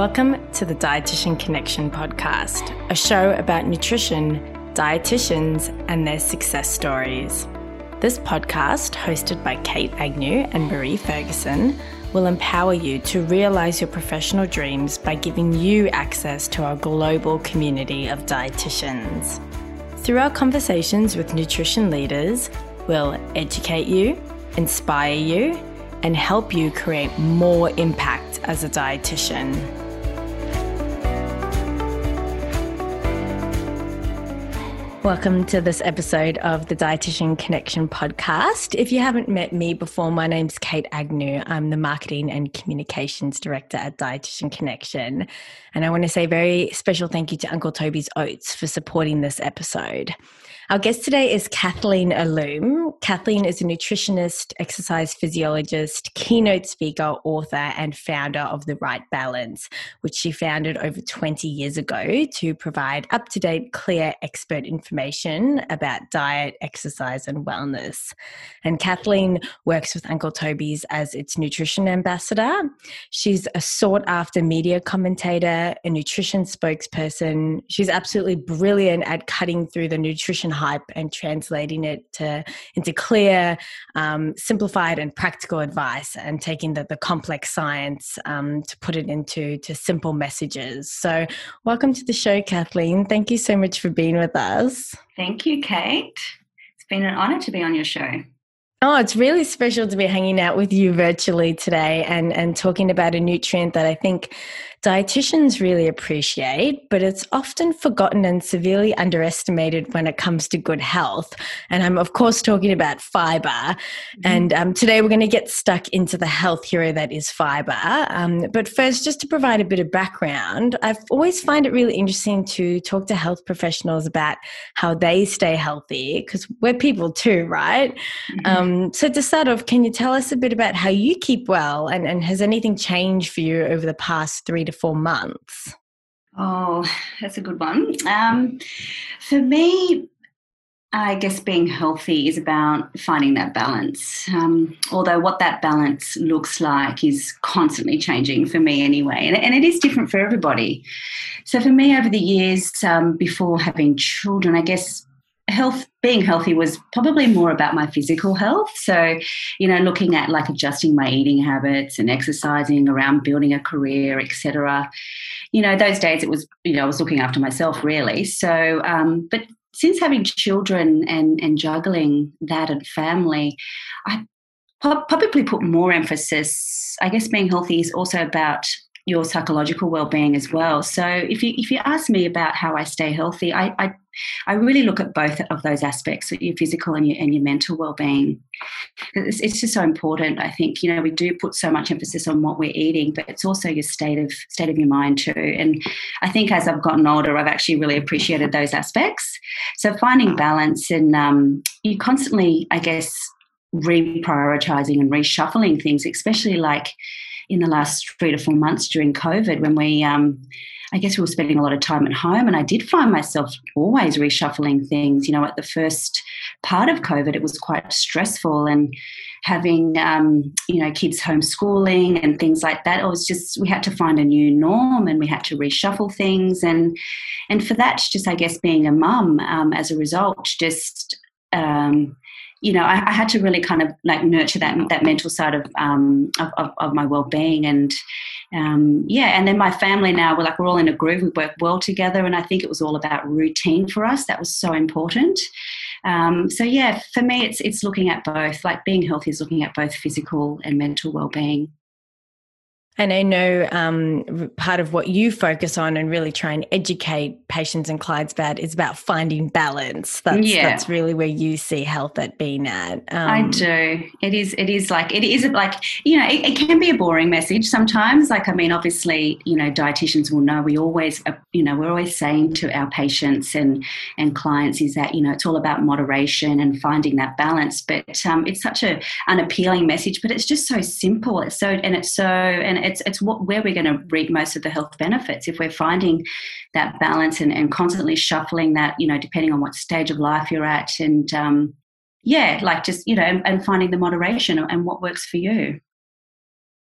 Welcome to the Dietitian Connection podcast, a show about nutrition, dietitians, and their success stories. This podcast, hosted by Kate Agnew and Marie Ferguson, will empower you to realize your professional dreams by giving you access to our global community of dietitians. Through our conversations with nutrition leaders, we'll educate you, inspire you, and help you create more impact as a dietitian. Welcome to this episode of the Dietitian Connection podcast. If you haven't met me before, my name's Kate Agnew. I'm the Marketing and Communications Director at Dietitian Connection. And I want to say a very special thank you to Uncle Toby's Oats for supporting this episode. Our guest today is Kathleen Alleaume. Kathleen is a nutritionist, exercise physiologist, keynote speaker, author, and founder of The Right Balance, which she founded over 20 years ago to provide up to date, clear, expert information about diet, exercise, and wellness. And Kathleen works with Uncle Toby's as its nutrition ambassador. She's a sought after media commentator, a nutrition spokesperson. She's absolutely brilliant at cutting through the nutrition hype and translating it to into clear, um, simplified, and practical advice, and taking the, the complex science um, to put it into to simple messages. So, welcome to the show, Kathleen. Thank you so much for being with us. Thank you, Kate. It's been an honor to be on your show. Oh, it's really special to be hanging out with you virtually today and, and talking about a nutrient that I think dietitians really appreciate, but it's often forgotten and severely underestimated when it comes to good health. And I'm, of course, talking about fiber. Mm-hmm. And um, today we're going to get stuck into the health hero that is fiber. Um, but first, just to provide a bit of background, I've always find it really interesting to talk to health professionals about how they stay healthy because we're people too, right? Mm-hmm. Um, so, to start off, can you tell us a bit about how you keep well and, and has anything changed for you over the past three to four months? Oh, that's a good one. Um, for me, I guess being healthy is about finding that balance. Um, although what that balance looks like is constantly changing for me anyway, and, and it is different for everybody. So for me, over the years um, before having children, I guess health being healthy was probably more about my physical health. So you know looking at like adjusting my eating habits and exercising around building a career etc you know those days it was you know i was looking after myself really. So um, but since having children and and juggling that and family i probably put more emphasis i guess being healthy is also about your psychological well-being as well. So if you if you ask me about how I stay healthy, I I, I really look at both of those aspects, your physical and your and your mental well-being. It's, it's just so important. I think you know we do put so much emphasis on what we're eating, but it's also your state of state of your mind too. And I think as I've gotten older, I've actually really appreciated those aspects. So finding balance and um, you constantly, I guess, reprioritizing and reshuffling things, especially like in the last three to four months during COVID when we, um, I guess we were spending a lot of time at home. And I did find myself always reshuffling things. You know, at the first part of COVID, it was quite stressful and having, um, you know, kids homeschooling and things like that. It was just, we had to find a new norm and we had to reshuffle things. And, and for that, just, I guess, being a mum um, as a result, just, um, you know, I, I, had to really kind of like nurture that that mental side of um, of, of, of, my well being, and um, yeah, and then my family now we're like we're all in a groove. We work well together, and I think it was all about routine for us. That was so important. Um, so yeah, for me, it's it's looking at both. Like being healthy is looking at both physical and mental well being. And I know um, part of what you focus on and really try and educate patients and clients about is about finding balance. That's, yeah. that's really where you see health at being at. Um, I do. It is. It is like it is like you know. It, it, can be a boring message sometimes. Like I mean, obviously, you know, dietitians will know. We always, uh, you know, we're always saying to our patients and and clients is that you know it's all about moderation and finding that balance. But um, it's such a unappealing message. But it's just so simple. It's so and it's so and it's it's what where we're going to reap most of the health benefits. If we're finding that balance and, and constantly shuffling that you know depending on what stage of life you're at and um, yeah like just you know and, and finding the moderation and what works for you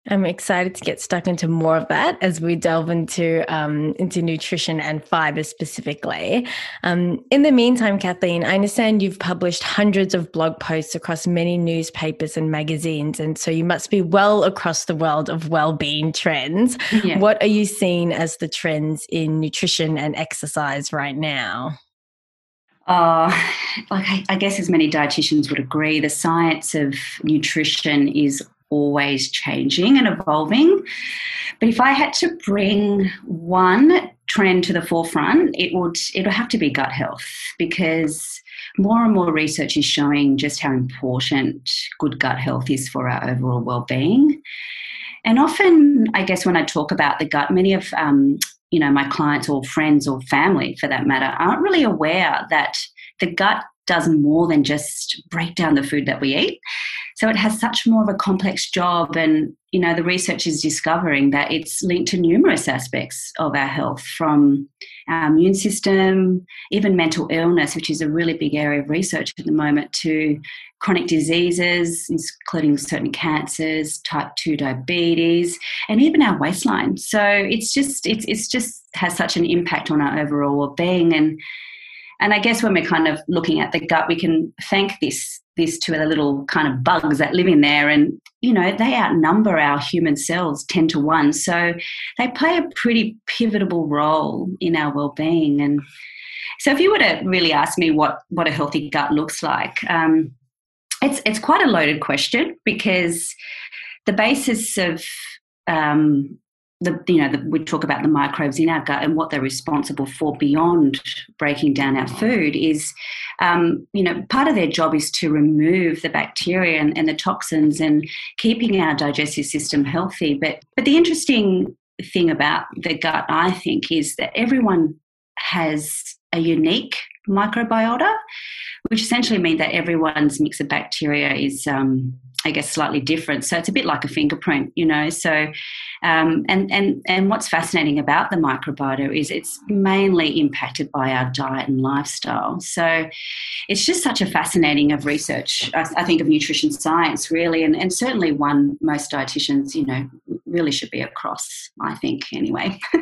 I'm excited to get stuck into more of that as we delve into um, into nutrition and fiber specifically. Um, in the meantime, Kathleen, I understand you've published hundreds of blog posts across many newspapers and magazines, and so you must be well across the world of well-being trends. Yeah. What are you seeing as the trends in nutrition and exercise right now? Uh, like I, I guess as many dietitians would agree, the science of nutrition is always changing and evolving. But if I had to bring one trend to the forefront, it would it would have to be gut health because more and more research is showing just how important good gut health is for our overall well-being. And often, I guess when I talk about the gut, many of um, you know my clients or friends or family, for that matter, aren't really aware that the gut does more than just break down the food that we eat. So it has such more of a complex job, and you know the research is discovering that it's linked to numerous aspects of our health, from our immune system, even mental illness, which is a really big area of research at the moment, to chronic diseases, including certain cancers, type two diabetes, and even our waistline. So it's just it's it's just has such an impact on our overall well-being and and I guess when we're kind of looking at the gut, we can thank this this to the little kind of bugs that live in there, and you know they outnumber our human cells ten to one, so they play a pretty pivotal role in our well-being. And so, if you were to really ask me what what a healthy gut looks like, um, it's it's quite a loaded question because the basis of um, the you know the, we talk about the microbes in our gut and what they're responsible for beyond breaking down our food is um, you know part of their job is to remove the bacteria and, and the toxins and keeping our digestive system healthy. But but the interesting thing about the gut i think is that everyone has a unique microbiota which essentially means that everyone's mix of bacteria is um, I guess slightly different. So it's a bit like a fingerprint, you know. So, um, and and and what's fascinating about the microbiota is it's mainly impacted by our diet and lifestyle. So, it's just such a fascinating of research. I, think of nutrition science really, and and certainly one most dietitians, you know, really should be across. I think anyway.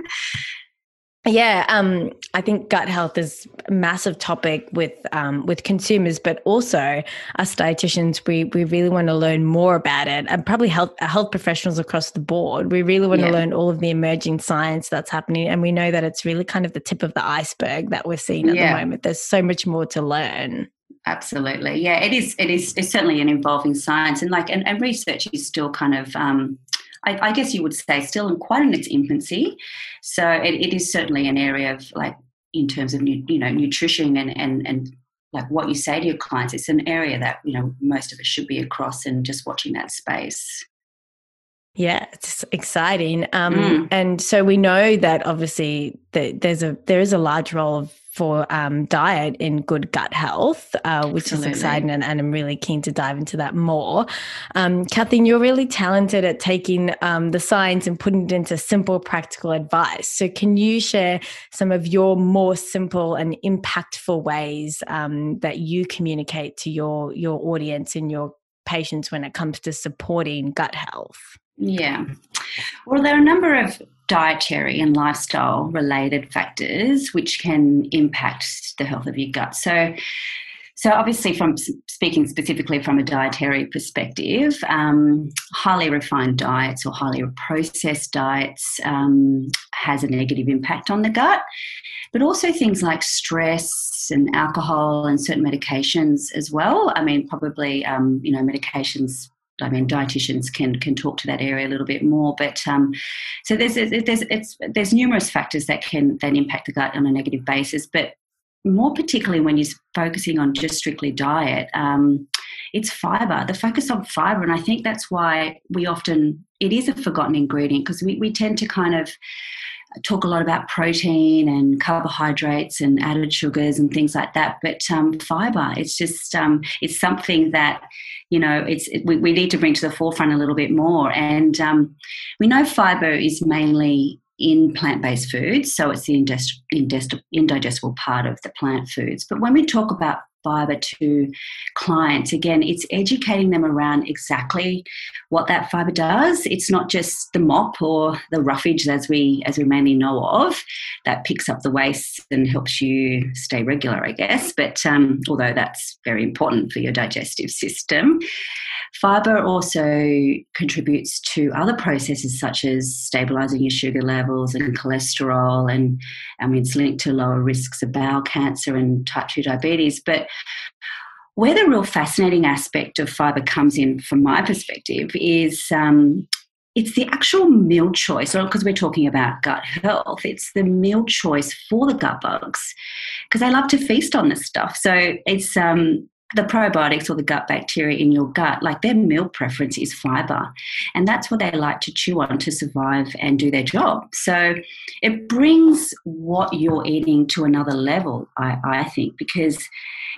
Yeah, um, I think gut health is a massive topic with um, with consumers, but also us dietitians. We we really want to learn more about it, and probably health health professionals across the board. We really want yeah. to learn all of the emerging science that's happening, and we know that it's really kind of the tip of the iceberg that we're seeing at yeah. the moment. There's so much more to learn. Absolutely, yeah. It is. It is. It's certainly an evolving science, and like and, and research is still kind of. Um, I, I, guess you would say still in quite in its infancy. So it, it is certainly an area of like in terms of you know nutrition and and and like what you say to your clients. It's an area that you know most of us should be across and just watching that space. Yeah, it's exciting. Um, mm. And so we know that obviously that there's a there is a large role of for um, diet in good gut health, uh, which Absolutely. is exciting, and, and, I'm really keen to dive into that more. Um, Kathleen, you're really talented at taking um, the science and putting it into simple, practical advice. So, can you share some of your more simple and impactful ways um, that you communicate to your your audience and your patients when it comes to supporting gut health? Yeah. Well, there are a number of dietary and lifestyle related factors which can impact the health of your gut. So, so obviously, from speaking specifically from a dietary perspective, um, highly refined diets or highly processed diets um, has a negative impact on the gut, but also things like stress and alcohol and certain medications as well. I mean, probably um, you know medications I mean, dietitians can can talk to that area a little bit more. But um, so there's there's it's, there's numerous factors that can then impact the gut on a negative basis. But more particularly when you're focusing on just strictly diet, um, it's fiber. The focus on fiber, and I think that's why we often it is a forgotten ingredient because we we tend to kind of talk a lot about protein and carbohydrates and added sugars and things like that. But um, fiber, it's just um, it's something that you know it's it, we, we need to bring to the forefront a little bit more. And um, we know fiber is mainly in plant-based foods, so it's the indigestible part of the plant foods. But when we talk about fiber to clients, again, it's educating them around exactly what that fiber does. It's not just the mop or the roughage as we as we mainly know of that picks up the waste and helps you stay regular, I guess. But um, although that's very important for your digestive system. Fiber also contributes to other processes such as stabilizing your sugar levels and cholesterol, and I mean, it's linked to lower risks of bowel cancer and type 2 diabetes. But where the real fascinating aspect of fiber comes in, from my perspective, is um, it's the actual meal choice, because we're talking about gut health, it's the meal choice for the gut bugs because they love to feast on this stuff. So it's um, the probiotics or the gut bacteria in your gut, like their meal preference is fiber. And that's what they like to chew on to survive and do their job. So it brings what you're eating to another level, I, I think, because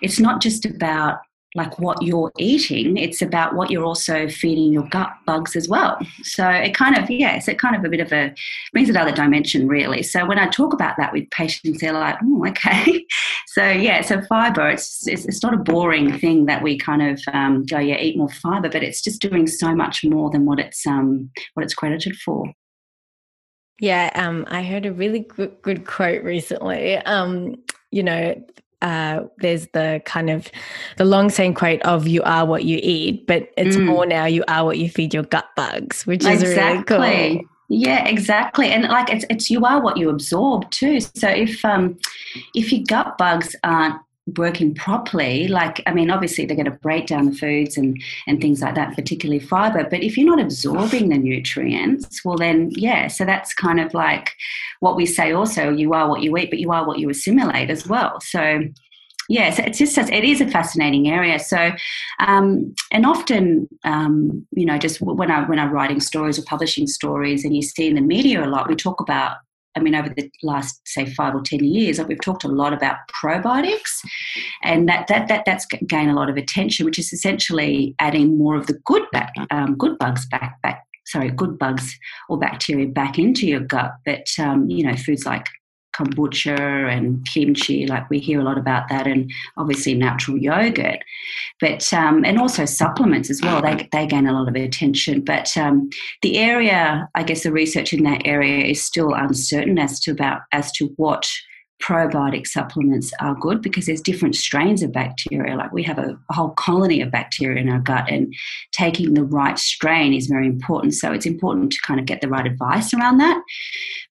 it's not just about like what you're eating it's about what you're also feeding your gut bugs as well. So it kind of yes it kind of a bit of a brings another dimension really. So when i talk about that with patients they're like oh okay. So yeah so fiber it's, it's, it's not a boring thing that we kind of um, go yeah eat more fiber but it's just doing so much more than what it's um what it's credited for. Yeah um i heard a really good, good quote recently. Um you know uh, there's the kind of the long saying quote of "you are what you eat," but it's mm. more now "you are what you feed your gut bugs," which is exactly. really cool. Yeah, exactly, and like it's it's you are what you absorb too. So if um if your gut bugs aren't working properly, like I mean, obviously they're going to break down the foods and and things like that, particularly fiber. But if you're not absorbing the nutrients, well then yeah. So that's kind of like what we say. Also, you are what you eat, but you are what you assimilate as well. So yeah, so it's just it is a fascinating area. So, um, and often, um, you know, just when I when I'm writing stories or publishing stories, and you see in the media a lot, we talk about I mean, over the last say five or ten years, we've talked a lot about probiotics, and that that, that that's gained a lot of attention, which is essentially adding more of the good back, um, good bugs back back sorry good bugs or bacteria back into your gut. But um, you know, foods like kombucha and kimchi, like we hear a lot about that, and obviously natural yogurt, but um, and also supplements as well. They they gain a lot of attention, but um, the area, I guess, the research in that area is still uncertain as to about as to what probiotic supplements are good because there's different strains of bacteria. Like we have a, a, whole colony of bacteria in our gut, and taking the right strain is very important. So it's important to kind of get the right advice around that.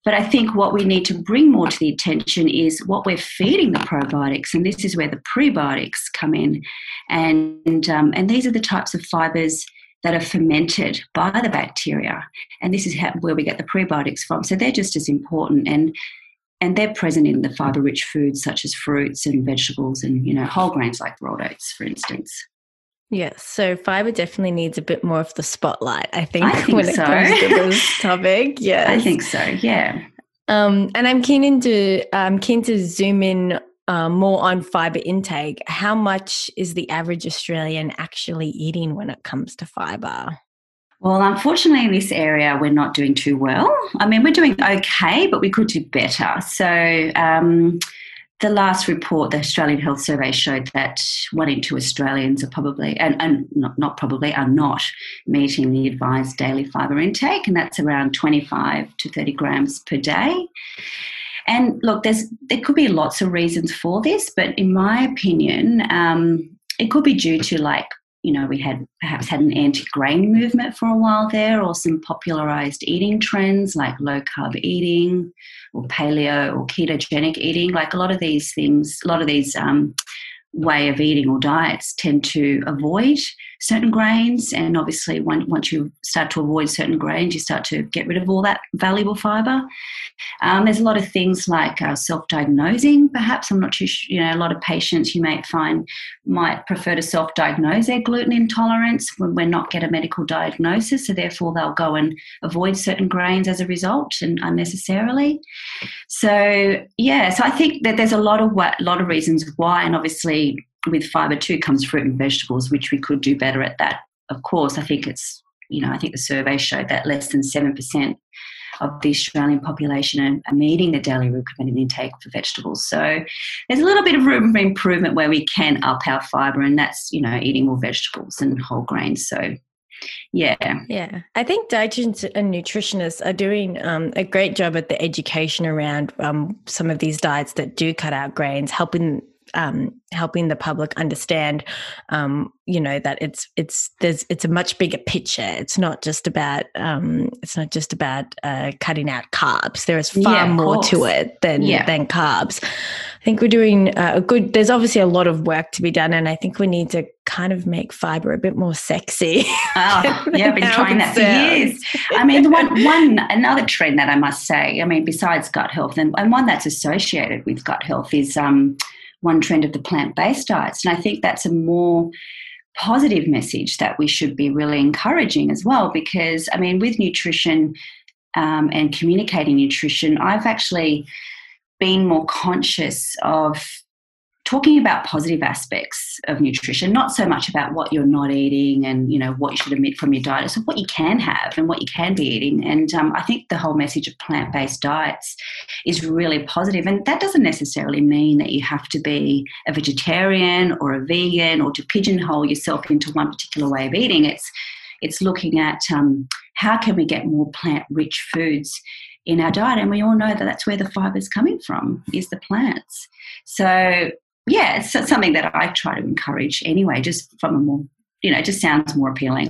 But I think what we need to bring more to the attention is what we're feeding the probiotics, and this is where the prebiotics come in, and um, and these are the types of fibers that are fermented by the bacteria, and this is how, where we get the prebiotics from. So they're just as important, and and they're present in the fiber rich foods such as fruits and vegetables and you know whole grains like rolled oats for instance. Yes so fiber definitely needs a bit more of the spotlight i think, I think when so. it comes to this topic yeah i think so yeah. Um, and i'm keen into i'm keen to zoom in um, more on fiber intake. How much is the average australian actually eating when it comes to fiber well, unfortunately, in this area, we're not doing too well. I mean, we're doing okay, but we could do better. So, um, the last report, the Australian Health Survey, showed that one in two Australians are probably, and, and not, not probably, are not meeting the advised daily fibre intake, and that's around 25 to 30 grams per day. And look, there's there could be lots of reasons for this, but in my opinion, um, it could be due to like you know, we had perhaps had an anti grain movement for a while there, or some popularized eating trends like low carb eating or paleo or ketogenic eating. Like a lot of these things, a lot of these um, way of eating or diets tend to avoid certain grains. And obviously, when, once you start to avoid certain grains, you start to get rid of all that valuable fiber. Um, there's a lot of things like uh, self-diagnosing. Perhaps I'm not too. Sure, you know, a lot of patients you may find might prefer to self-diagnose their gluten intolerance when we're not get a medical diagnosis. So therefore, they'll go and avoid certain grains as a result and unnecessarily. So yeah, so I think that there's a lot of what, lot of reasons why, and obviously with fiber too comes fruit and vegetables, which we could do better at that. Of course, I think it's, you know, I think the survey showed that less than 7% of the Australian population are, meeting the daily recommended intake for vegetables. So there's a little bit of room for improvement where we can up our fibre, and that's you know eating more vegetables and whole grains. So yeah yeah i think dietitians and nutritionists are doing um, a great job at the education around um, some of these diets that do cut out grains helping um, helping the public understand, um, you know, that it's it's there's it's a much bigger picture. It's not just about um, it's not just about uh, cutting out carbs. There is far yeah, more to it than yeah. than carbs. I think we're doing uh, a good. There's obviously a lot of work to be done, and I think we need to kind of make fiber a bit more sexy. Oh, yeah, I've been trying that for years. I mean, one one another trend that I must say, I mean, besides gut health, and, and one that's associated with gut health is um, one trend of the plant based diets. And I think that's a more positive message that we should be really encouraging as well, because I mean, with nutrition um, and communicating nutrition, I've actually been more conscious of talking about positive aspects of nutrition, not so much about what you're not eating and you know what you should omit from your diet, so what you can have and what you can be eating. And um, I think the whole message of plant-based diets is really positive, and that doesn't necessarily mean that you have to be a vegetarian or a vegan or to pigeonhole yourself into one particular way of eating. It's it's looking at um, how can we get more plant-rich foods in our diet, and we all know that that's where the fibre is coming from is the plants. So yeah, it's something that I try to encourage anyway, just from a more, you know, just sounds more appealing.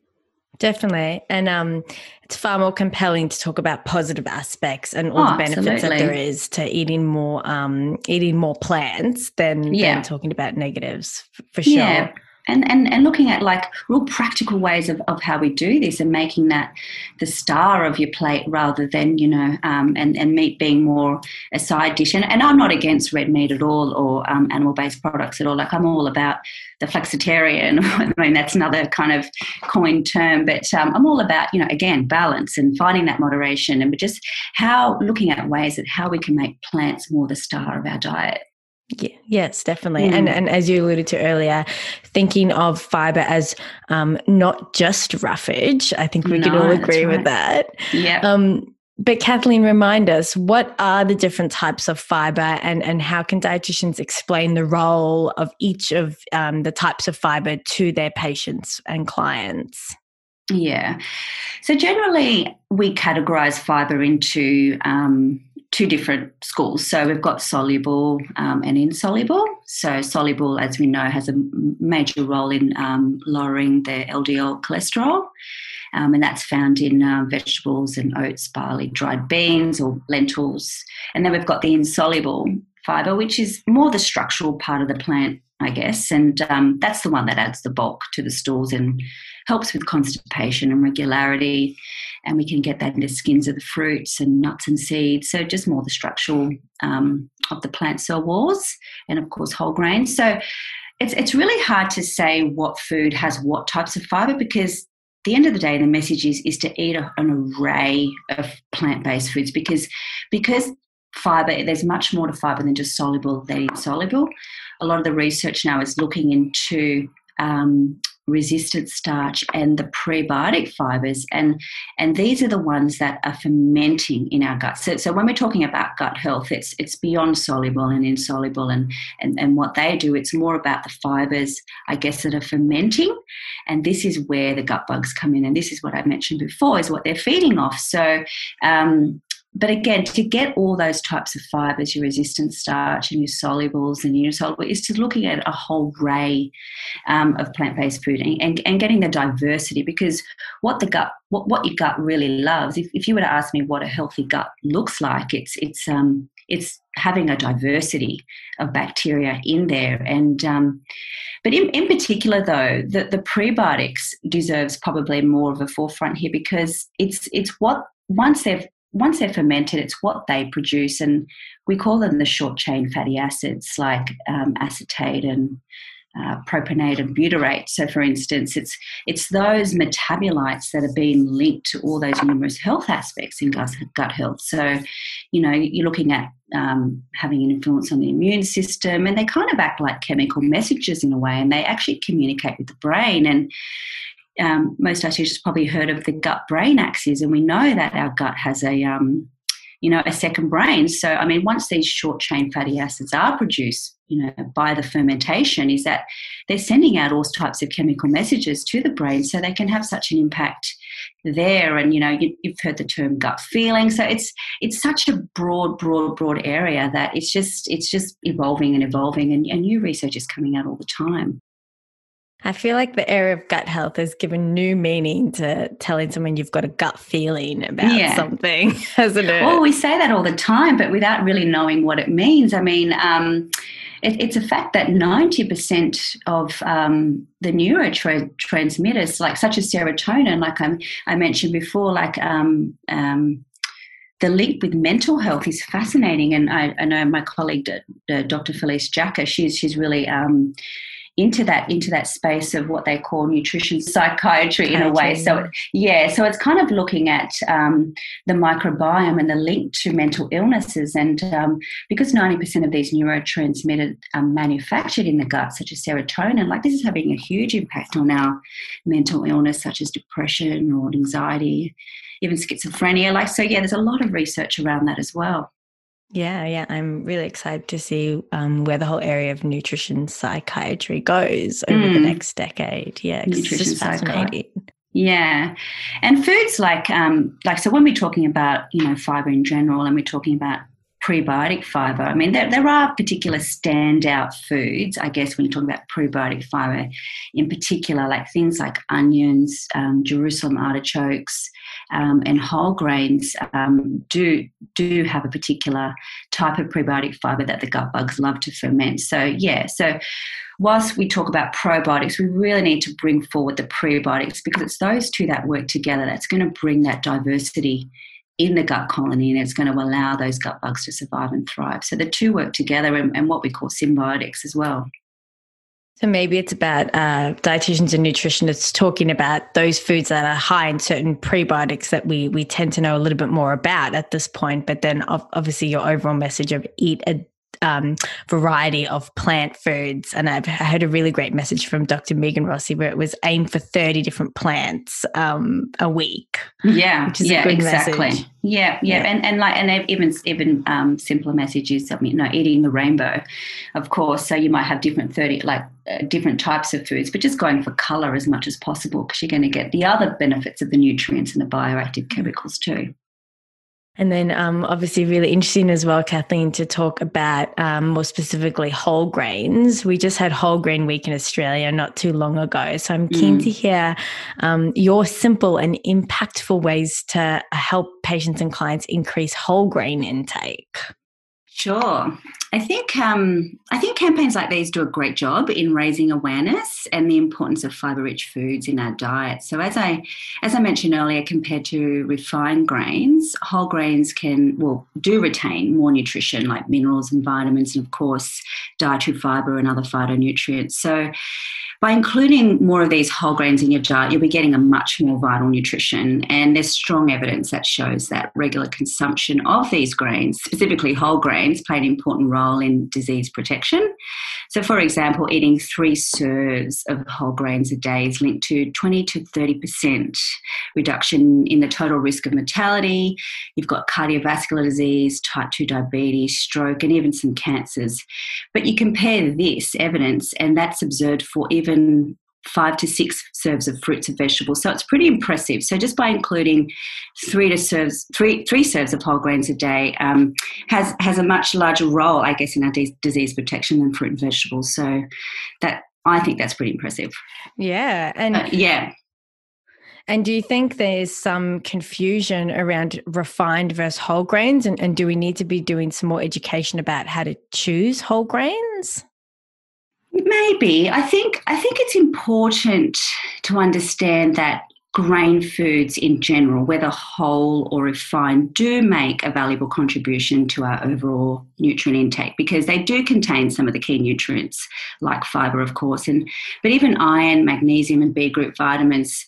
Definitely. And um, it's far more compelling to talk about positive aspects and all oh, the benefits absolutely. that there is to eating more um, eating more plants than, yeah. than talking about negatives for sure. Yeah and, and, and looking at like real practical ways of, of how we do this and making that the star of your plate rather than, you know, um, and, and meat being more a side dish. And, and I'm not against red meat at all or um, animal based products at all. Like I'm all about the flexitarian. I mean, that's another kind of coined term, but um, I'm all about, you know, again, balance and finding that moderation and just how looking at ways that how we can make plants more the star of our diet. Yeah, yes, definitely. Mm. And and as you alluded to earlier, thinking of fiber as um, not just roughage, I think we no, can all agree right. with that. Yeah. Um, but Kathleen, remind us what are the different types of fiber, and and how can dietitians explain the role of each of um, the types of fiber to their patients and clients? Yeah. So generally, we categorize fiber into um, two different schools. So we've got soluble um, and insoluble. So soluble, as we know, has a major role in um, lowering the LDL cholesterol. Um, and that's found in uh, vegetables and oats, barley, dried beans, or lentils. And then we've got the insoluble fiber, which is more the structural part of the plant, I guess. And um, that's the one that adds the bulk to the stools and helps with constipation and regularity and we can get that into skins of the fruits and nuts and seeds. So just more the structural um, of the plant cell walls, and of course whole grains. So it's it's really hard to say what food has what types of fiber because the end of the day the message is is to eat a, an array of plant-based foods because because fiber there's much more to fiber than just soluble than insoluble a lot of the research now is looking into um, resistant starch and the prebiotic fibers and and these are the ones that are fermenting in our gut. So, so when we're talking about gut health it's it's beyond soluble and insoluble and, and and what they do it's more about the fibers i guess that are fermenting and this is where the gut bugs come in and this is what i mentioned before is what they're feeding off. So um, but again, to get all those types of fibers, your resistant starch and your solubles and your insoluble, is to looking at a whole array um, of plant-based food and, and, and, getting the diversity. Because what the gut, what, what your gut really loves, if, if you were to ask me what a healthy gut looks like, it's it's um, it's having a diversity of bacteria in there. And um, but in, in particular, though, the, the prebiotics deserves probably more of a forefront here because it's it's what once they've once they're fermented, it's what they produce, and we call them the short chain fatty acids like um, acetate and uh, propionate and butyrate. So, for instance, it's it's those metabolites that are being linked to all those numerous health aspects in gut, gut health. So, you know, you're looking at um, having an influence on the immune system, and they kind of act like chemical messages in a way, and they actually communicate with the brain. And um, most dietitians probably heard of the gut brain axis, and we know that our gut has a um, you know a second brain. So I mean, once these short chain fatty acids are produced, you know, by the fermentation, is that they're sending out all types of chemical messages to the brain, so they can have such an impact there. And you know you, have heard the term gut feeling. So it's it's such a broad broad broad area that it's just it's just evolving and evolving. And, and new research is coming out all the time I feel like the area of gut health has given new meaning to telling someone you've got a gut feeling about yeah. something, hasn't it? Well, we say that all the time, but without really knowing what it means. I mean, um, it, it's a fact that 90% of um, the neurotransmitters, like such as serotonin, like I, I mentioned before, like um, um, the link with mental health is fascinating. And I, I know my colleague, Dr. Felice Jacka, she's, she's really um, into that into that space of what they call nutrition psychiatry in a way. So yeah, so it's kind of looking at um, the microbiome and the link to mental illnesses, and um, because ninety percent of these neurotransmitters are manufactured in the gut, such as serotonin, like this is having a huge impact on our mental illness, such as depression or anxiety, even schizophrenia. Like so, yeah, there's a lot of research around that as well. Yeah, yeah, I'm really excited to see um, where the whole area of nutrition psychiatry goes over mm. the next decade. Yeah, nutrition fascinating. Yeah, and foods like um, like so when we're talking about you know fiber in general, and we're talking about prebiotic fiber. I mean, there, there are particular standout foods, I guess, when you talk about prebiotic fiber in particular, like things like onions, um, Jerusalem artichokes, um, and whole grains um, do do have a particular type of prebiotic fiber that the gut bugs love to ferment. So yeah, so whilst we talk about probiotics, we really need to bring forward the prebiotics because it's those two that work together that's going to bring that diversity in the gut colony and it's going to allow those gut bugs to survive and thrive. So the two work together and, and what we call symbiotics as well. So maybe it's about uh, dietitians and nutritionists talking about those foods that are high in certain prebiotics that we we tend to know a little bit more about at this point. But then obviously your overall message of eat a um, variety of plant foods. And I've heard a really great message from Dr. Megan Rossi where it was aim for 30 different plants um, a week. Yeah. yeah, exactly. Yeah, yeah, yeah, and and like and even even um, simpler messages. I mean, you know, eating the rainbow, of course. So you might have different thirty like uh, different types of foods, but just going for color as much as possible because you're going to get the other benefits of the nutrients and the bioactive chemicals too. And then, um, obviously, really interesting as well, Kathleen, to talk about um, more specifically whole grains. We just had Whole Grain Week in Australia not too long ago. So I'm keen mm. to hear um, your simple and impactful ways to help patients and clients increase whole grain intake. Sure. I think um, I think campaigns like these do a great job in raising awareness and the importance of fiber-rich foods in our diet. So as I as I mentioned earlier, compared to refined grains, whole grains can well do retain more nutrition like minerals and vitamins, and of course dietary fiber and other phytonutrients. So by including more of these whole grains in your diet, you'll be getting a much more vital nutrition. And there's strong evidence that shows that regular consumption of these grains, specifically whole grains, play an important role in disease protection. So, for example, eating three serves of whole grains a day is linked to 20 to 30% reduction in the total risk of mortality. You've got cardiovascular disease, type 2 diabetes, stroke, and even some cancers. But you compare this evidence, and that's observed for even even five to six serves of fruits and vegetables. So it's pretty impressive. So just by including three to serves, three three serves of whole grains a day um, has has a much larger role, I guess, in our de- disease protection than fruit and vegetables. So that I think that's pretty impressive. Yeah, and uh, yeah. And do you think there's some confusion around refined versus whole grains? And, and do we need to be doing some more education about how to choose whole grains? Maybe. I think I think it's important to understand that grain foods in general, whether whole or refined, do make a valuable contribution to our overall nutrient intake because they do contain some of the key nutrients like fiber, of course, and but even iron, magnesium, and B group vitamins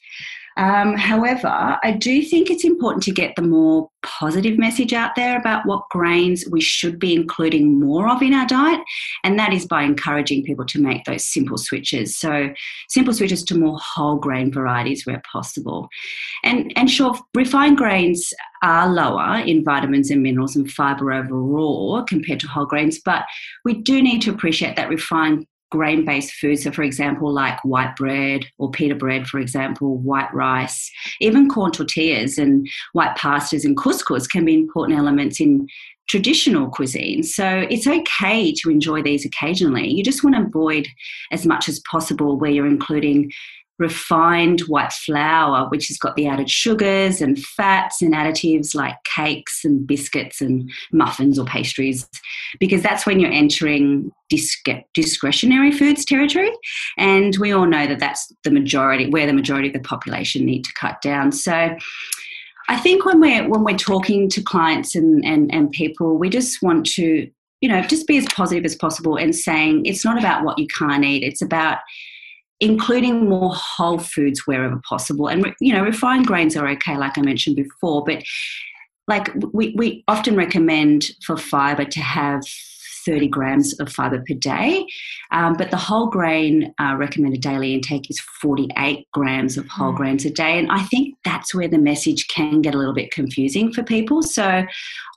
Um, however, I do think it's important to get the more positive message out there about what grains we should be including more of in our diet, and that is by encouraging people to make those simple switches. So, simple switches to more whole grain varieties where possible. And, and sure, refined grains are lower in vitamins and minerals and fiber overall compared to whole grains, but we do need to appreciate that refined grain based foods. So, for example, like white bread or pita bread, for example, white rice, even corn tortillas and white pastas and couscous can be important elements in traditional cuisine. So, it's okay to enjoy these occasionally. You just want to avoid as much as possible where you're including refined white flour, which has got the added sugars and fats and additives like cakes and biscuits and muffins or pastries, because that's when you're entering discretionary foods territory. And we all know that that's the majority, where the majority of the population need to cut down. So I think when we're when we're talking to clients and, and, and people, we just want to, you know, just be as positive as possible and saying it's not about what you can't eat. It's about including more whole foods wherever possible. And, you know, refined grains are okay, like I mentioned before, but like we, we often recommend for fiber to have 30 grams of fiber per day. Um, but the whole grain uh, recommended daily intake is 48 grams of whole mm. grains a day. And I think that's where the message can get a little bit confusing for people. So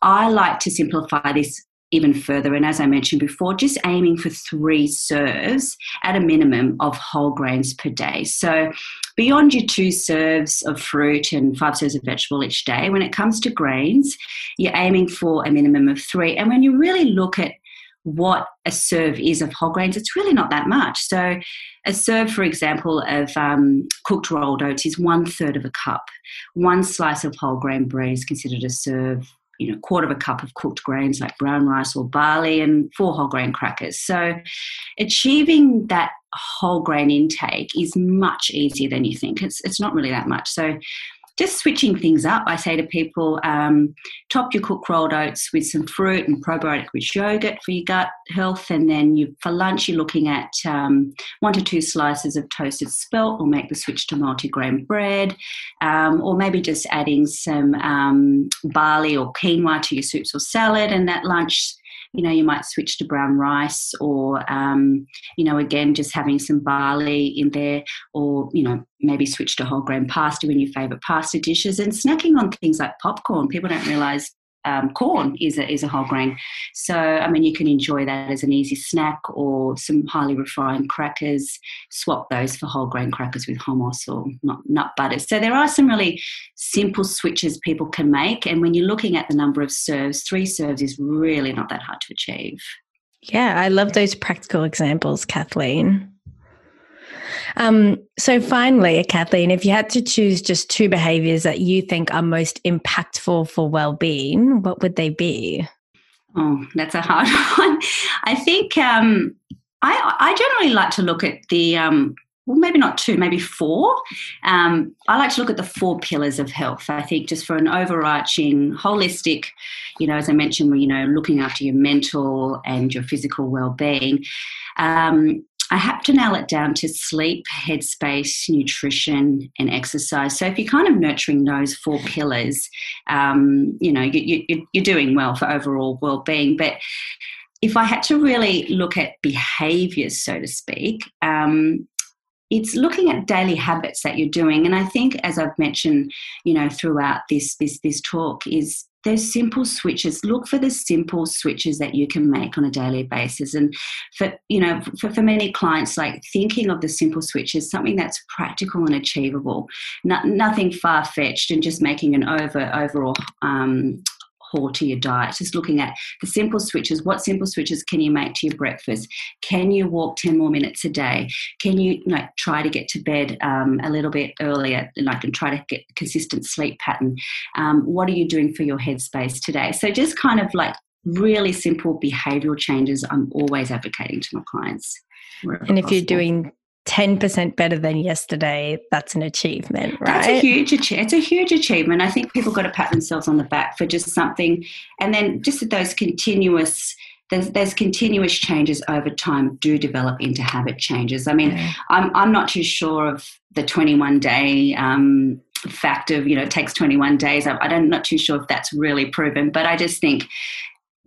I like to simplify this even further. And as I mentioned before, just aiming for three serves at a minimum of whole grains per day. So beyond your two serves of fruit and five serves of vegetable each day, when it comes to grains, you're aiming for a minimum of three. And when you really look at what a serve is of whole grains, it's really not that much. So, a serve, for example, of um, cooked rolled oats is one third of a cup. One slice of whole grain bread is considered a serve you know, quarter of a cup of cooked grains like brown rice or barley and four whole grain crackers. So achieving that whole grain intake is much easier than you think. It's, it's not really that much. So just switching things up, I say to people, um, top your cooked rolled oats with some fruit and probiotic rich yogurt for your gut health. And then you, for lunch, you're looking at um, one to two slices of toasted spelt or make the switch to multigrain bread. Um, or maybe just adding some um, barley or quinoa to your soups or salad. And that lunch you know, you might switch to brown rice or, um, you know, again, just having some barley in there or, you know, maybe switch to whole grain pasta in your favourite pasta dishes and snacking on things like popcorn. People don't realise um, corn is a, is a whole grain. So, I mean, you can enjoy that as an easy snack or some highly refined crackers. Swap those for whole grain crackers with hummus or nut, nut butter. So, there are some really simple switches people can make. And when you're looking at the number of serves, three serves is really not that hard to achieve. Yeah, I love those practical examples, Kathleen. Um, so, finally, Kathleen, if you had to choose just two behaviors that you think are most impactful for well-being, what would they be? Oh, that's a hard one. I think um, I, I, generally like to look at the um, well, maybe not two, maybe four. Um, I like to look at the four pillars of health. I think just for an overarching, holistic, you know, as I mentioned, you know, looking after your mental and your physical well-being. Um, I have to nail it down to sleep, headspace, nutrition, and exercise. So if you're kind of nurturing those four pillars, um, you know, you, you, you're doing well for overall well-being. But if I had to really look at behaviors, so to speak, um, it's looking at daily habits that you're doing and i think as i've mentioned you know throughout this this this talk is those simple switches. Look for the simple switches that you can make on a daily basis. And for you know for, for many clients like thinking of the simple switches something that's practical and achievable. Not, nothing far-fetched and just making an over overall um, core to your diet. Just looking at the simple switches. What simple switches can you make to your breakfast? Can you walk 10 more minutes a day? Can you like try to get to bed um, a little bit earlier and like and try to get consistent sleep pattern? Um, what are you doing for your headspace today? So just kind of like really simple behavioral changes I'm always advocating to my clients. And if possible. you're doing 10% better than yesterday, that's an achievement, right? That's a huge achievement. It's a huge achievement. I think people got to pat themselves on the back for just something. And then just those continuous there's, there's continuous changes over time do develop into habit changes. I mean, I'm, I'm not too sure of the 21 day um, fact of, you know, it takes 21 days. I, I'm not too sure if that's really proven, but I just think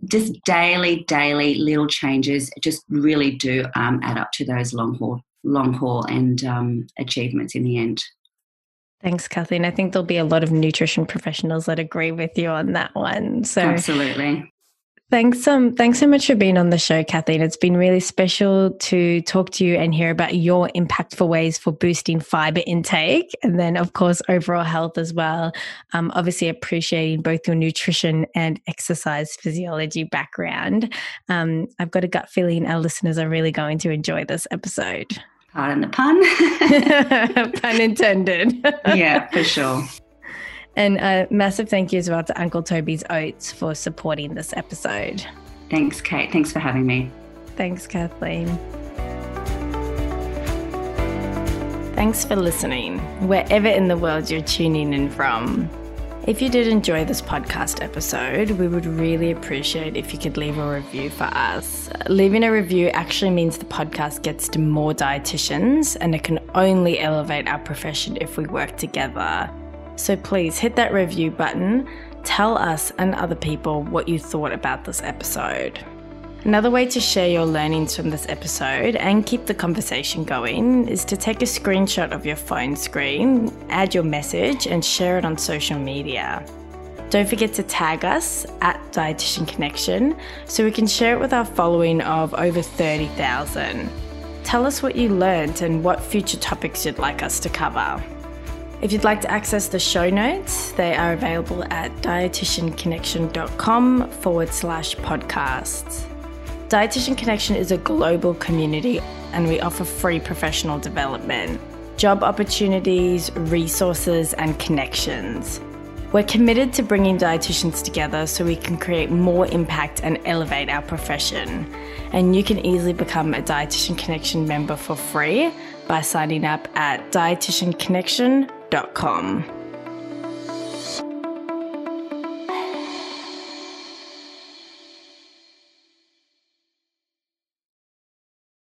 just daily, daily little changes just really do um, add up to those long haul, long haul and um, achievements in the end. Thanks, Kathleen. I think there'll be a lot of nutrition professionals that agree with you on that one. So absolutely. Thanks, um, thanks so much for being on the show, Kathleen. It's been really special to talk to you and hear about your impactful ways for boosting fiber intake, and then, of course, overall health as well. Um, obviously, appreciating both your nutrition and exercise physiology background. Um, I've got a gut feeling our listeners are really going to enjoy this episode. Pardon the pun. pun intended. yeah, for sure. And a massive thank you as well to Uncle Tobys Oats for supporting this episode. Thanks, Kate. Thanks for having me. Thanks, Kathleen. Thanks for listening, wherever in the world you're tuning in from. If you did enjoy this podcast episode, we would really appreciate if you could leave a review for us. Leaving a review actually means the podcast gets to more dietitians, and it can only elevate our profession if we work together. So please hit that review button, tell us and other people what you thought about this episode. Another way to share your learnings from this episode and keep the conversation going is to take a screenshot of your phone screen, add your message, and share it on social media. Don't forget to tag us at Dietitian Connection so we can share it with our following of over 30,000. Tell us what you learned and what future topics you'd like us to cover. If you'd like to access the show notes, they are available at dietitianconnection.com forward slash podcasts. Dietitian Connection is a global community and we offer free professional development, job opportunities, resources, and connections. We're committed to bringing dietitians together so we can create more impact and elevate our profession. And you can easily become a Dietitian Connection member for free by signing up at dietitianconnection.com gmail.com.